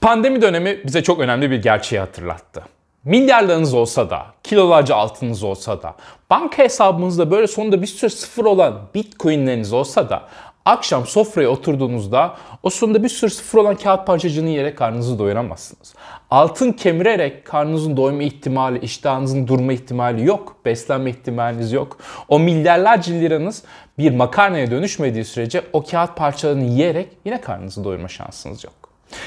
Pandemi dönemi bize çok önemli bir gerçeği hatırlattı. Milyarlarınız olsa da, kilolarca altınız olsa da, banka hesabınızda böyle sonunda bir sürü sıfır olan bitcoinleriniz olsa da akşam sofraya oturduğunuzda o sonunda bir sürü sıfır olan kağıt parçacığını yiyerek karnınızı doyuramazsınız. Altın kemirerek karnınızın doyma ihtimali, iştahınızın durma ihtimali yok. Beslenme ihtimaliniz yok. O milyarlarca liranız bir makarnaya dönüşmediği sürece o kağıt parçalarını yiyerek yine karnınızı doyurma şansınız yok.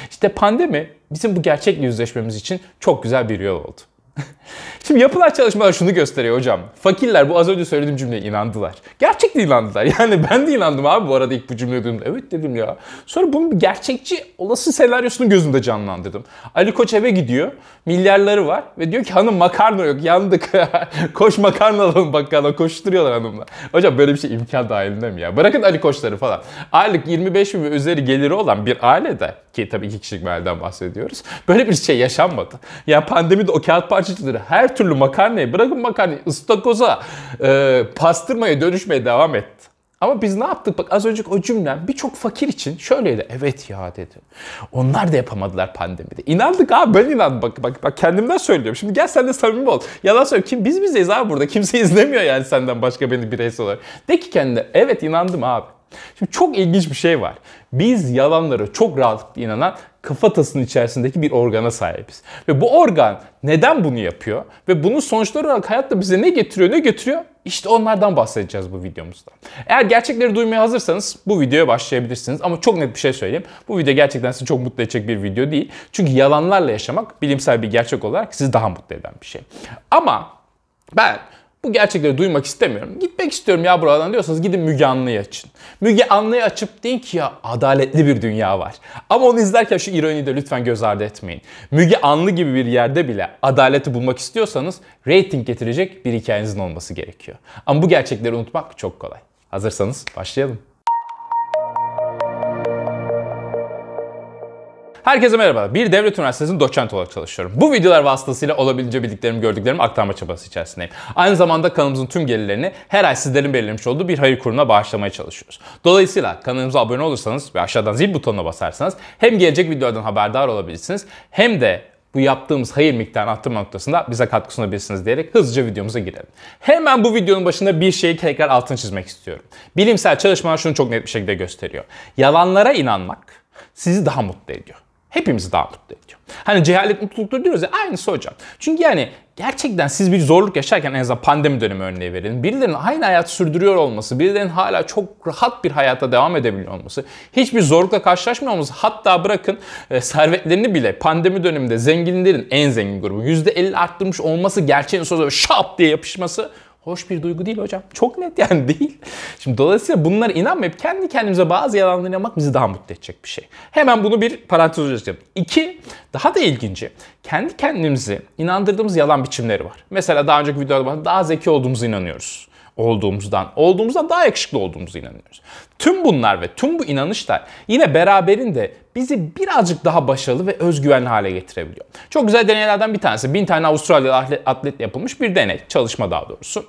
İşte pandemi bizim bu gerçekle yüzleşmemiz için çok güzel bir yol oldu. Şimdi yapılan çalışmalar şunu gösteriyor hocam. Fakirler bu az önce söylediğim cümleye inandılar. Gerçekten inandılar. Yani ben de inandım abi bu arada ilk bu cümleyi duyduğumda. Evet dedim ya. Sonra bunun bir gerçekçi olası senaryosunu gözümde canlandırdım. Ali Koç eve gidiyor. Milyarları var. Ve diyor ki hanım makarna yok yandık. Koş makarna alalım bakkala. Koşturuyorlar hanımla. Hocam böyle bir şey imkan dahilinde mi ya? Bırakın Ali Koçları falan. Aylık 25 bin ve üzeri geliri olan bir ailede ki tabii iki kişilik bir aileden bahsediyoruz. Böyle bir şey yaşanmadı. Ya pandemide o kağıt parçacıkları her türlü makarnayı bırakın makarnayı ıstakoza, e, pastırmaya dönüşmeye devam etti. Ama biz ne yaptık? Bak az önceki o cümlem birçok fakir için şöyleydi. Evet ya dedi. Onlar da yapamadılar pandemide. İnandık abi ben inandım. Bak bak bak kendimden söylüyorum. Şimdi gel sen de samimi ol. Yalan söyle. Kim biz bizeyiz abi burada. Kimse izlemiyor yani senden başka beni bireysel olarak. De ki kendine evet inandım abi. Şimdi çok ilginç bir şey var. Biz yalanlara çok rahatlıkla inanan kafatasının içerisindeki bir organa sahibiz. Ve bu organ neden bunu yapıyor? Ve bunun sonuçları olarak hayatta bize ne getiriyor, ne getiriyor? İşte onlardan bahsedeceğiz bu videomuzda. Eğer gerçekleri duymaya hazırsanız bu videoya başlayabilirsiniz. Ama çok net bir şey söyleyeyim. Bu video gerçekten sizi çok mutlu edecek bir video değil. Çünkü yalanlarla yaşamak bilimsel bir gerçek olarak sizi daha mutlu eden bir şey. Ama ben bu gerçekleri duymak istemiyorum. Gitmek istiyorum ya buradan diyorsanız gidin Müge Anlı'yı açın. Müge Anlı'yı açıp deyin ki ya adaletli bir dünya var. Ama onu izlerken şu ironiyi de lütfen göz ardı etmeyin. Müge Anlı gibi bir yerde bile adaleti bulmak istiyorsanız rating getirecek bir hikayenizin olması gerekiyor. Ama bu gerçekleri unutmak çok kolay. Hazırsanız başlayalım. Herkese merhaba. Bir devlet üniversitesinin doçent olarak çalışıyorum. Bu videolar vasıtasıyla olabildiğince bildiklerimi, gördüklerimi aktarma çabası içerisindeyim. Aynı zamanda kanalımızın tüm gelirlerini her ay sizlerin belirlemiş olduğu bir hayır kurumuna bağışlamaya çalışıyoruz. Dolayısıyla kanalımıza abone olursanız ve aşağıdan zil butonuna basarsanız hem gelecek videolardan haberdar olabilirsiniz hem de bu yaptığımız hayır miktarını arttırma noktasında bize katkı sunabilirsiniz diyerek hızlıca videomuza girelim. Hemen bu videonun başında bir şeyi tekrar altını çizmek istiyorum. Bilimsel çalışmalar şunu çok net bir şekilde gösteriyor. Yalanlara inanmak sizi daha mutlu ediyor hepimizi daha mutlu ediyor. Hani cehalet mutluluktur diyoruz ya aynısı hocam. Çünkü yani gerçekten siz bir zorluk yaşarken en azından pandemi dönemi örneği verin. Birilerinin aynı hayat sürdürüyor olması, birilerinin hala çok rahat bir hayata devam edebiliyor olması, hiçbir zorlukla karşılaşmıyor olması, hatta bırakın e, servetlerini bile pandemi döneminde zenginlerin en zengin grubu %50 arttırmış olması gerçeğin sözü şap diye yapışması hoş bir duygu değil hocam. Çok net yani değil. Şimdi dolayısıyla bunlara inanmayıp kendi kendimize bazı yalanları inanmak bizi daha mutlu edecek bir şey. Hemen bunu bir parantez açacağım. İki, daha da ilginci. Kendi kendimizi inandırdığımız yalan biçimleri var. Mesela daha önceki videoda daha zeki olduğumuzu inanıyoruz olduğumuzdan, olduğumuzdan daha yakışıklı olduğumuzu inanıyoruz. Tüm bunlar ve tüm bu inanışlar yine beraberinde bizi birazcık daha başarılı ve özgüvenli hale getirebiliyor. Çok güzel deneylerden bir tanesi. Bin tane Avustralyalı atlet yapılmış bir deney, çalışma daha doğrusu.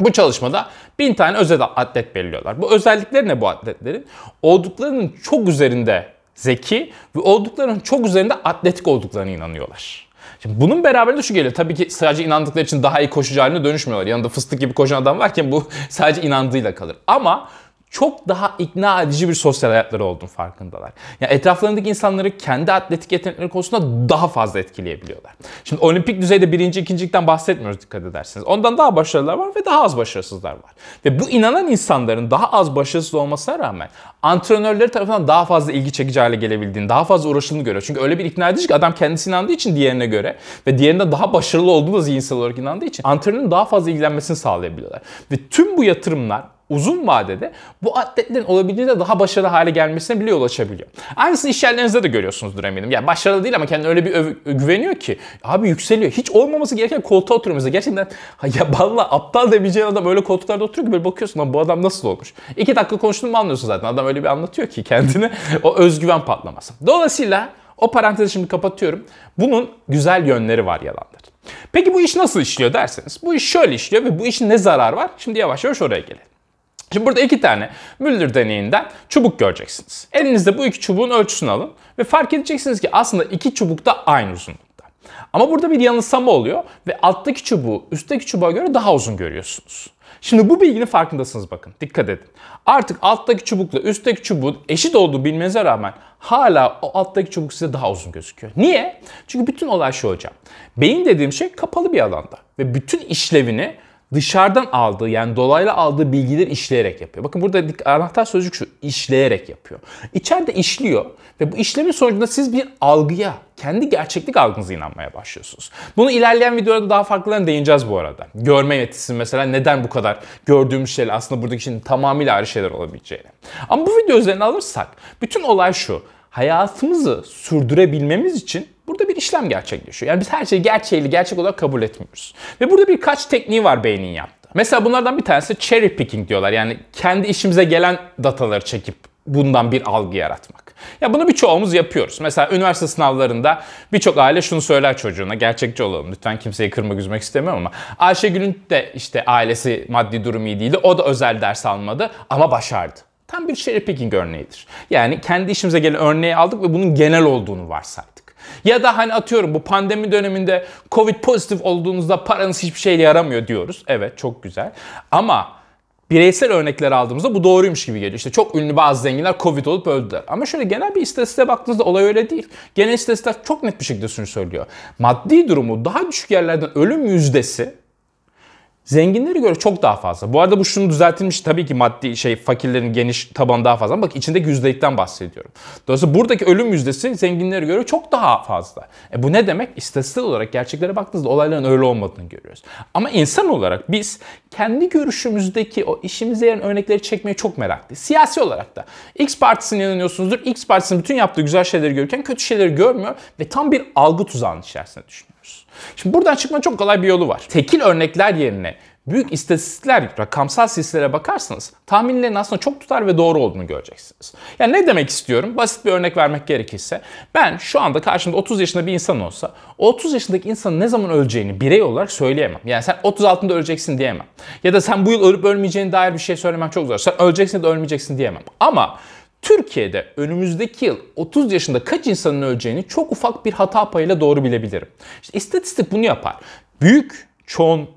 Bu çalışmada bin tane özel atlet belirliyorlar. Bu özellikleri ne bu atletlerin? Olduklarının çok üzerinde zeki ve olduklarının çok üzerinde atletik olduklarına inanıyorlar. Şimdi bunun beraberinde şu geliyor. Tabii ki sadece inandıkları için daha iyi koşucu haline dönüşmüyorlar. Yanında fıstık gibi koşan adam varken bu sadece inandığıyla kalır. Ama çok daha ikna edici bir sosyal hayatları olduğunu farkındalar. Yani etraflarındaki insanları kendi atletik yetenekleri konusunda daha fazla etkileyebiliyorlar. Şimdi olimpik düzeyde birinci, ikincilikten bahsetmiyoruz dikkat ederseniz. Ondan daha başarılılar var ve daha az başarısızlar var. Ve bu inanan insanların daha az başarısız olmasına rağmen antrenörleri tarafından daha fazla ilgi çekici hale gelebildiğini, daha fazla uğraşıldığını görüyor. Çünkü öyle bir ikna edici ki adam kendisi inandığı için diğerine göre ve diğerinde daha başarılı olduğunu da zihinsel olarak inandığı için antrenörün daha fazla ilgilenmesini sağlayabiliyorlar. Ve tüm bu yatırımlar uzun vadede bu atletlerin olabildiğince daha başarılı hale gelmesine bile yol açabiliyor. Aynısını iş yerlerinizde de görüyorsunuzdur eminim. Yani başarılı değil ama kendine öyle bir güveniyor ki abi yükseliyor. Hiç olmaması gereken koltuğa oturuyor. Gerçekten ya valla aptal demeyeceğin adam öyle koltuklarda oturuyor ki böyle bakıyorsun lan bu adam nasıl olmuş. İki dakika konuştuğunu anlıyorsun zaten. Adam öyle bir anlatıyor ki kendini o özgüven patlaması. Dolayısıyla o parantezi şimdi kapatıyorum. Bunun güzel yönleri var yalanlar. Peki bu iş nasıl işliyor derseniz. Bu iş şöyle işliyor ve bu işin ne zararı var? Şimdi yavaş yavaş oraya gelelim. Şimdi burada iki tane Müller deneyinden çubuk göreceksiniz. Elinizde bu iki çubuğun ölçüsünü alın ve fark edeceksiniz ki aslında iki çubuk da aynı uzunlukta. Ama burada bir yanılsama oluyor ve alttaki çubuğu üstteki çubuğa göre daha uzun görüyorsunuz. Şimdi bu bilginin farkındasınız bakın. Dikkat edin. Artık alttaki çubukla üstteki çubuğun eşit olduğu bilmenize rağmen hala o alttaki çubuk size daha uzun gözüküyor. Niye? Çünkü bütün olay şu hocam. Beyin dediğim şey kapalı bir alanda ve bütün işlevini dışarıdan aldığı yani dolaylı aldığı bilgileri işleyerek yapıyor. Bakın burada anahtar sözcük şu işleyerek yapıyor. İçeride işliyor ve bu işlemin sonucunda siz bir algıya, kendi gerçeklik algınıza inanmaya başlıyorsunuz. Bunu ilerleyen videolarda daha farklılarına değineceğiz bu arada. Görme yetisi mesela neden bu kadar gördüğümüz şeyler aslında buradaki şeyin tamamıyla ayrı şeyler olabileceğini. Ama bu video üzerine alırsak bütün olay şu. Hayatımızı sürdürebilmemiz için Burada bir işlem gerçekleşiyor. Yani biz her şeyi gerçeğiyle gerçek olarak kabul etmiyoruz. Ve burada birkaç tekniği var beynin yaptı. Mesela bunlardan bir tanesi cherry picking diyorlar. Yani kendi işimize gelen dataları çekip bundan bir algı yaratmak. Ya bunu birçoğumuz yapıyoruz. Mesela üniversite sınavlarında birçok aile şunu söyler çocuğuna. Gerçekçi olalım. Lütfen kimseyi kırmak üzmek istemiyorum ama Ayşegül'ün de işte ailesi maddi durumu iyi değildi. O da özel ders almadı ama başardı. Tam bir cherry picking örneğidir. Yani kendi işimize gelen örneği aldık ve bunun genel olduğunu varsaydık. Ya da hani atıyorum bu pandemi döneminde Covid pozitif olduğunuzda paranız hiçbir şeyle yaramıyor diyoruz. Evet çok güzel. Ama bireysel örnekler aldığımızda bu doğruymuş gibi geliyor. İşte çok ünlü bazı zenginler Covid olup öldüler. Ama şöyle genel bir istatistiğe baktığınızda olay öyle değil. Genel istatistikler çok net bir şekilde şunu söylüyor. Maddi durumu daha düşük yerlerden ölüm yüzdesi Zenginlere göre çok daha fazla. Bu arada bu şunu düzeltilmiş tabii ki maddi şey fakirlerin geniş tabanı daha fazla bak içindeki yüzdelikten bahsediyorum. Dolayısıyla buradaki ölüm yüzdesi zenginlere göre çok daha fazla. E bu ne demek? İstatistik olarak gerçeklere baktığınızda olayların öyle olmadığını görüyoruz. Ama insan olarak biz kendi görüşümüzdeki o işimize yarayan örnekleri çekmeye çok meraklıyız. Siyasi olarak da. X partisine inanıyorsunuzdur. X partisinin bütün yaptığı güzel şeyleri görürken kötü şeyleri görmüyor ve tam bir algı tuzağının içerisinde düşünüyoruz. Şimdi buradan çıkma çok kolay bir yolu var. Tekil örnekler yerine büyük istatistikler, rakamsal silsilelere bakarsanız tahminlerin aslında çok tutar ve doğru olduğunu göreceksiniz. Yani ne demek istiyorum? Basit bir örnek vermek gerekirse ben şu anda karşımda 30 yaşında bir insan olsa 30 yaşındaki insanın ne zaman öleceğini birey olarak söyleyemem. Yani sen 36'ında öleceksin diyemem. Ya da sen bu yıl ölüp ölmeyeceğine dair bir şey söylemem çok zor. Sen öleceksin ya da ölmeyeceksin diyemem. Ama Türkiye'de önümüzdeki yıl 30 yaşında kaç insanın öleceğini çok ufak bir hata payıyla doğru bilebilirim. İşte istatistik bunu yapar. Büyük çoğun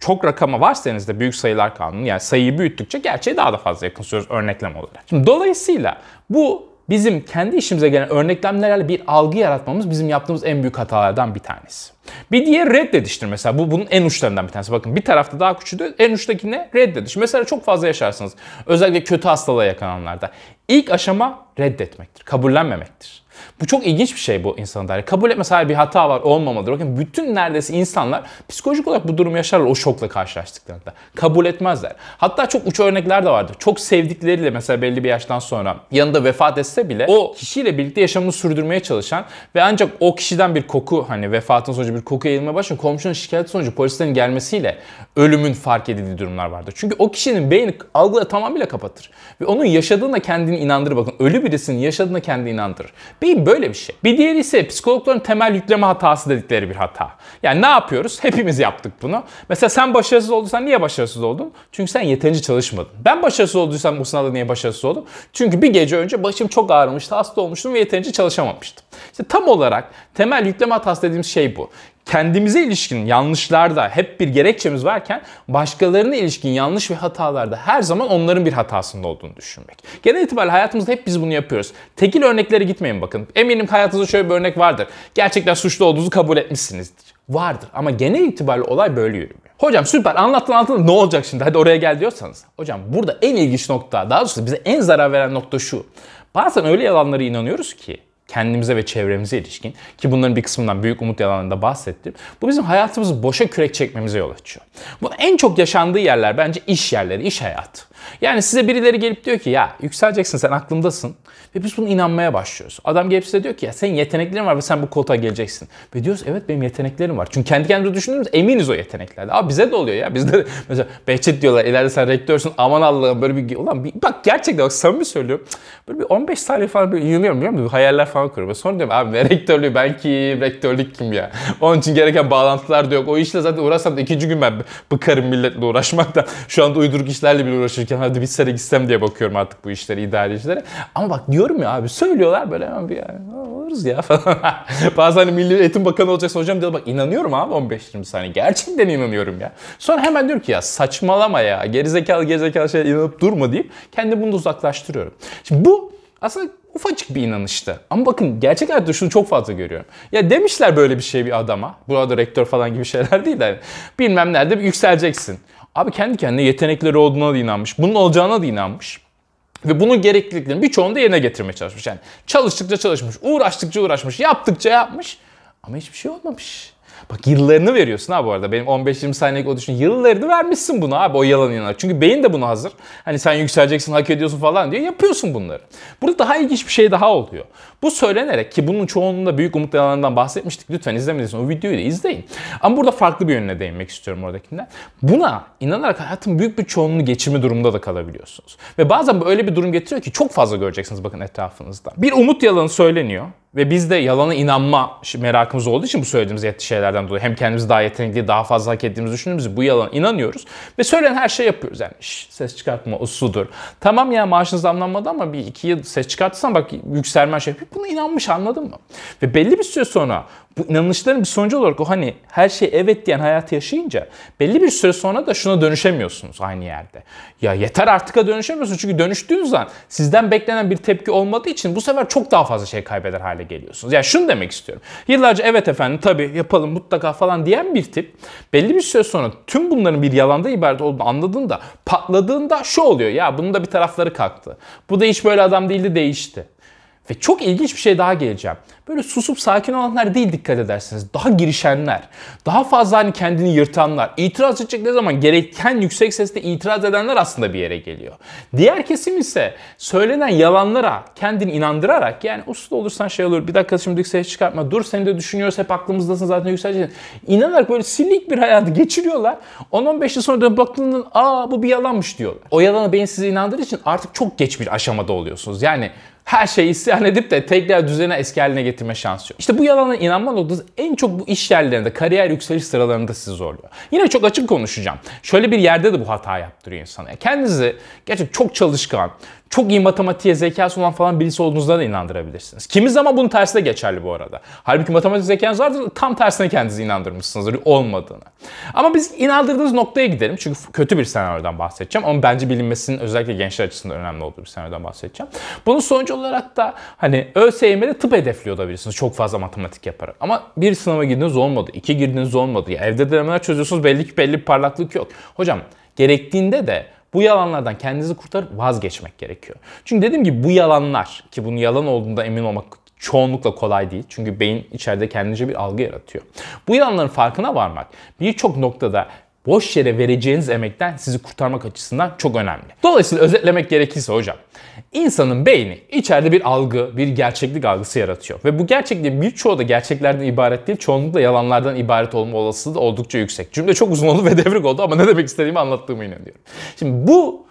çok rakama varsa elinizde büyük sayılar kanunu yani sayıyı büyüttükçe gerçeğe daha da fazla yakınsıyoruz örneklem olarak. Şimdi dolayısıyla bu bizim kendi işimize gelen örneklemlerle bir algı yaratmamız bizim yaptığımız en büyük hatalardan bir tanesi. Bir diğer reddediştir mesela. Bu bunun en uçlarından bir tanesi. Bakın bir tarafta daha küçüğü en uçtaki ne? Reddediş. Mesela çok fazla yaşarsınız. Özellikle kötü hastalığa yakalananlarda. İlk aşama reddetmektir. Kabullenmemektir. Bu çok ilginç bir şey bu insanın dair. Kabul etmese bir hata var olmamalıdır. Bakın bütün neredeyse insanlar psikolojik olarak bu durumu yaşarlar o şokla karşılaştıklarında. Kabul etmezler. Hatta çok uç örnekler de vardır. Çok sevdikleriyle mesela belli bir yaştan sonra yanında vefat etse bile o kişiyle birlikte yaşamını sürdürmeye çalışan ve ancak o kişiden bir koku hani vefatın sonucu bir koku yayılmaya başlayan komşunun şikayeti sonucu polislerin gelmesiyle ölümün fark edildiği durumlar vardır. Çünkü o kişinin beyni algıları tamamıyla kapatır. Ve onun yaşadığına kendini inandırır. Bakın ölü birisinin yaşadığına kendini inandırır. Beyin böyle bir şey. Bir diğeri ise psikologların temel yükleme hatası dedikleri bir hata. Yani ne yapıyoruz? Hepimiz yaptık bunu. Mesela sen başarısız olduysan niye başarısız oldun? Çünkü sen yeterince çalışmadın. Ben başarısız olduysam bu sınavda niye başarısız oldum? Çünkü bir gece önce başım çok ağrımıştı, hasta olmuştum ve yeterince çalışamamıştım. İşte tam olarak temel yükleme hatası dediğimiz şey bu kendimize ilişkin yanlışlarda hep bir gerekçemiz varken başkalarına ilişkin yanlış ve hatalarda her zaman onların bir hatasında olduğunu düşünmek. Genel itibariyle hayatımızda hep biz bunu yapıyoruz. Tekil örneklere gitmeyin bakın. Eminim hayatınızda şöyle bir örnek vardır. Gerçekten suçlu olduğunuzu kabul etmişsinizdir. Vardır ama genel itibariyle olay böyle yürümüyor. Hocam süper anlattın anlattın ne olacak şimdi hadi oraya gel diyorsanız. Hocam burada en ilginç nokta daha doğrusu bize en zarar veren nokta şu. Bazen öyle yalanlara inanıyoruz ki kendimize ve çevremize ilişkin ki bunların bir kısmından büyük umut yalanında bahsettim. Bu bizim hayatımızı boşa kürek çekmemize yol açıyor. Bu en çok yaşandığı yerler bence iş yerleri, iş hayatı. Yani size birileri gelip diyor ki ya yükseleceksin sen aklındasın. Ve biz bunu inanmaya başlıyoruz. Adam gelip size diyor ki ya senin yeteneklerin var ve sen bu koltuğa geleceksin. Ve diyoruz evet benim yeteneklerim var. Çünkü kendi kendimize düşündüğümüz eminiz o yeteneklerde. Abi bize de oluyor ya. Bizde mesela Behçet diyorlar ileride sen rektörsün aman Allah'ım böyle bir ulan bir, bak gerçekten bak samimi söylüyorum. Böyle bir 15 saniye falan böyle inanıyorum biliyor musun? Hayaller falan kuruyorum. Sonra diyorum abi rektörlüğü ben kim, rektörlük kim ya? Onun için gereken bağlantılar da yok. O işle zaten uğraşsam da ikinci gün ben bıkarım milletle uğraşmaktan. Şu anda uyduruk işlerle bile uğraşırken hadi bir sene gitsem diye bakıyorum artık bu işlere. Ama bak diyorum ya abi söylüyorlar böyle hemen bir yani, oluruz ya falan. Bazen hani Milli Eğitim Bakanı olacaksa hocam diyor bak inanıyorum abi 15-20 saniye. Gerçekten inanıyorum ya. Sonra hemen diyor ki ya saçmalama ya gerizekalı gerizekalı şeyler inanıp durma deyip kendi bunu uzaklaştırıyorum. Şimdi bu aslında ufacık bir inanıştı. Ama bakın gerçek hayatta şunu çok fazla görüyorum. Ya demişler böyle bir şey bir adama. Burada rektör falan gibi şeyler değil de hani bilmem nerede bir yükseleceksin. Abi kendi kendine yetenekleri olduğuna da inanmış. Bunun olacağına da inanmış. Ve bunun gerekliliklerini birçoğunu da yerine getirmeye çalışmış. Yani çalıştıkça çalışmış, uğraştıkça uğraşmış, yaptıkça yapmış. Ama hiçbir şey olmamış. Bak yıllarını veriyorsun ha bu arada. Benim 15-20 saniyelik o düşün. Yıllarını vermişsin bunu abi o yalan inanarak. Çünkü beyin de buna hazır. Hani sen yükseleceksin, hak ediyorsun falan diye yapıyorsun bunları. Burada daha ilginç bir şey daha oluyor. Bu söylenerek ki bunun çoğunluğunda büyük umut yalanından bahsetmiştik. Lütfen izlemediyseniz o videoyu da izleyin. Ama burada farklı bir yönüne değinmek istiyorum oradakinden. Buna inanarak hayatın büyük bir çoğunluğunu geçirme durumunda da kalabiliyorsunuz. Ve bazen böyle bir durum getiriyor ki çok fazla göreceksiniz bakın etrafınızda. Bir umut yalanı söyleniyor. Ve biz de yalana inanma merakımız olduğu için bu söylediğimiz şeylerden dolayı hem kendimizi daha yetenekli, daha fazla hak ettiğimizi düşündüğümüz bu yalana inanıyoruz. Ve söylenen her şey yapıyoruz. Yani şş, ses çıkartma, usudur. Tamam ya maaşın zamlanmadı ama bir iki yıl ses çıkartırsan bak yükselmen şey. Buna inanmış anladın mı? Ve belli bir süre sonra bu inanışların bir sonucu olarak o hani her şey evet diyen hayatı yaşayınca belli bir süre sonra da şuna dönüşemiyorsunuz aynı yerde. Ya yeter artık'a dönüşemiyorsunuz çünkü dönüştüğünüz zaman sizden beklenen bir tepki olmadığı için bu sefer çok daha fazla şey kaybeder hale geliyorsunuz. Yani şunu demek istiyorum. Yıllarca evet efendim tabii yapalım mutlaka falan diyen bir tip belli bir süre sonra tüm bunların bir yalanda ibaret olduğunu anladığında patladığında şu oluyor ya bunun da bir tarafları kalktı. Bu da hiç böyle adam değildi değişti. Ve çok ilginç bir şey daha geleceğim. Böyle susup sakin olanlar değil dikkat edersiniz. Daha girişenler, daha fazla hani kendini yırtanlar, itiraz edecekleri zaman gereken yüksek sesle itiraz edenler aslında bir yere geliyor. Diğer kesim ise söylenen yalanlara kendini inandırarak yani uslu olursan şey olur bir dakika şimdi ses çıkartma dur seni de düşünüyoruz hep aklımızdasın zaten yükseleceksin. İnanarak böyle silik bir hayatı geçiriyorlar. 10-15 yıl sonra dönüp baktığında aa bu bir yalanmış diyorlar. O yalanı beyin sizi inandırdığı için artık çok geç bir aşamada oluyorsunuz. Yani her şeyi isyan edip de tekrar düzene eski haline getirme şansı yok. İşte bu yalana inanma noktası en çok bu iş yerlerinde, kariyer yükseliş sıralarında sizi zorluyor. Yine çok açık konuşacağım. Şöyle bir yerde de bu hata yaptırıyor insana. Kendinizi gerçekten çok çalışkan, çok iyi matematiğe zekası olan falan birisi olduğunuzda da inandırabilirsiniz. Kimi zaman bunun tersine geçerli bu arada. Halbuki matematik zekanız vardır tam tersine kendinizi inandırmışsınızdır olmadığını. Ama biz inandırdığınız noktaya gidelim. Çünkü kötü bir senaryodan bahsedeceğim ama bence bilinmesinin özellikle gençler açısından önemli olduğu bir senaryodan bahsedeceğim. Bunun sonucu olarak da hani ÖSYM'de tıp hedefliyor olabilirsiniz çok fazla matematik yaparak. Ama bir sınava girdiniz olmadı, iki girdiniz olmadı. Ya evde denemeler çözüyorsunuz belli ki belli bir parlaklık yok. Hocam gerektiğinde de bu yalanlardan kendinizi kurtarıp vazgeçmek gerekiyor. Çünkü dediğim gibi bu yalanlar ki bunun yalan olduğunda emin olmak çoğunlukla kolay değil. Çünkü beyin içeride kendince bir algı yaratıyor. Bu yalanların farkına varmak birçok noktada boş yere vereceğiniz emekten sizi kurtarmak açısından çok önemli. Dolayısıyla özetlemek gerekirse hocam, insanın beyni içeride bir algı, bir gerçeklik algısı yaratıyor. Ve bu gerçekliğin birçoğu da gerçeklerden ibaret değil, çoğunlukla yalanlardan ibaret olma olasılığı da oldukça yüksek. Cümle çok uzun oldu ve devrik oldu ama ne demek istediğimi anlattığımı inanıyorum. Şimdi bu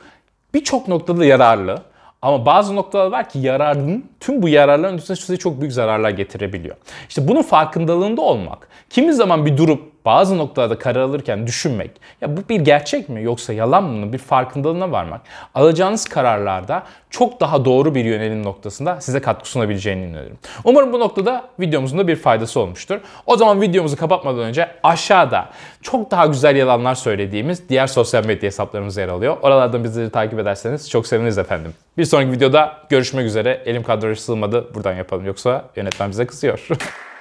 birçok noktada yararlı. Ama bazı noktalar var ki yararın, tüm bu yararların üstüne size çok büyük zararlar getirebiliyor. İşte bunun farkındalığında olmak, kimi zaman bir durup bazı noktalarda karar alırken düşünmek, ya bu bir gerçek mi yoksa yalan mı bir farkındalığına varmak, alacağınız kararlarda çok daha doğru bir yönelim noktasında size katkı sunabileceğini inanıyorum. Umarım bu noktada videomuzun da bir faydası olmuştur. O zaman videomuzu kapatmadan önce aşağıda çok daha güzel yalanlar söylediğimiz diğer sosyal medya hesaplarımız yer alıyor. Oralardan bizleri takip ederseniz çok seviniriz efendim. Bir sonraki videoda görüşmek üzere. Elim kadroya sığmadı. Buradan yapalım. Yoksa yönetmen bize kızıyor.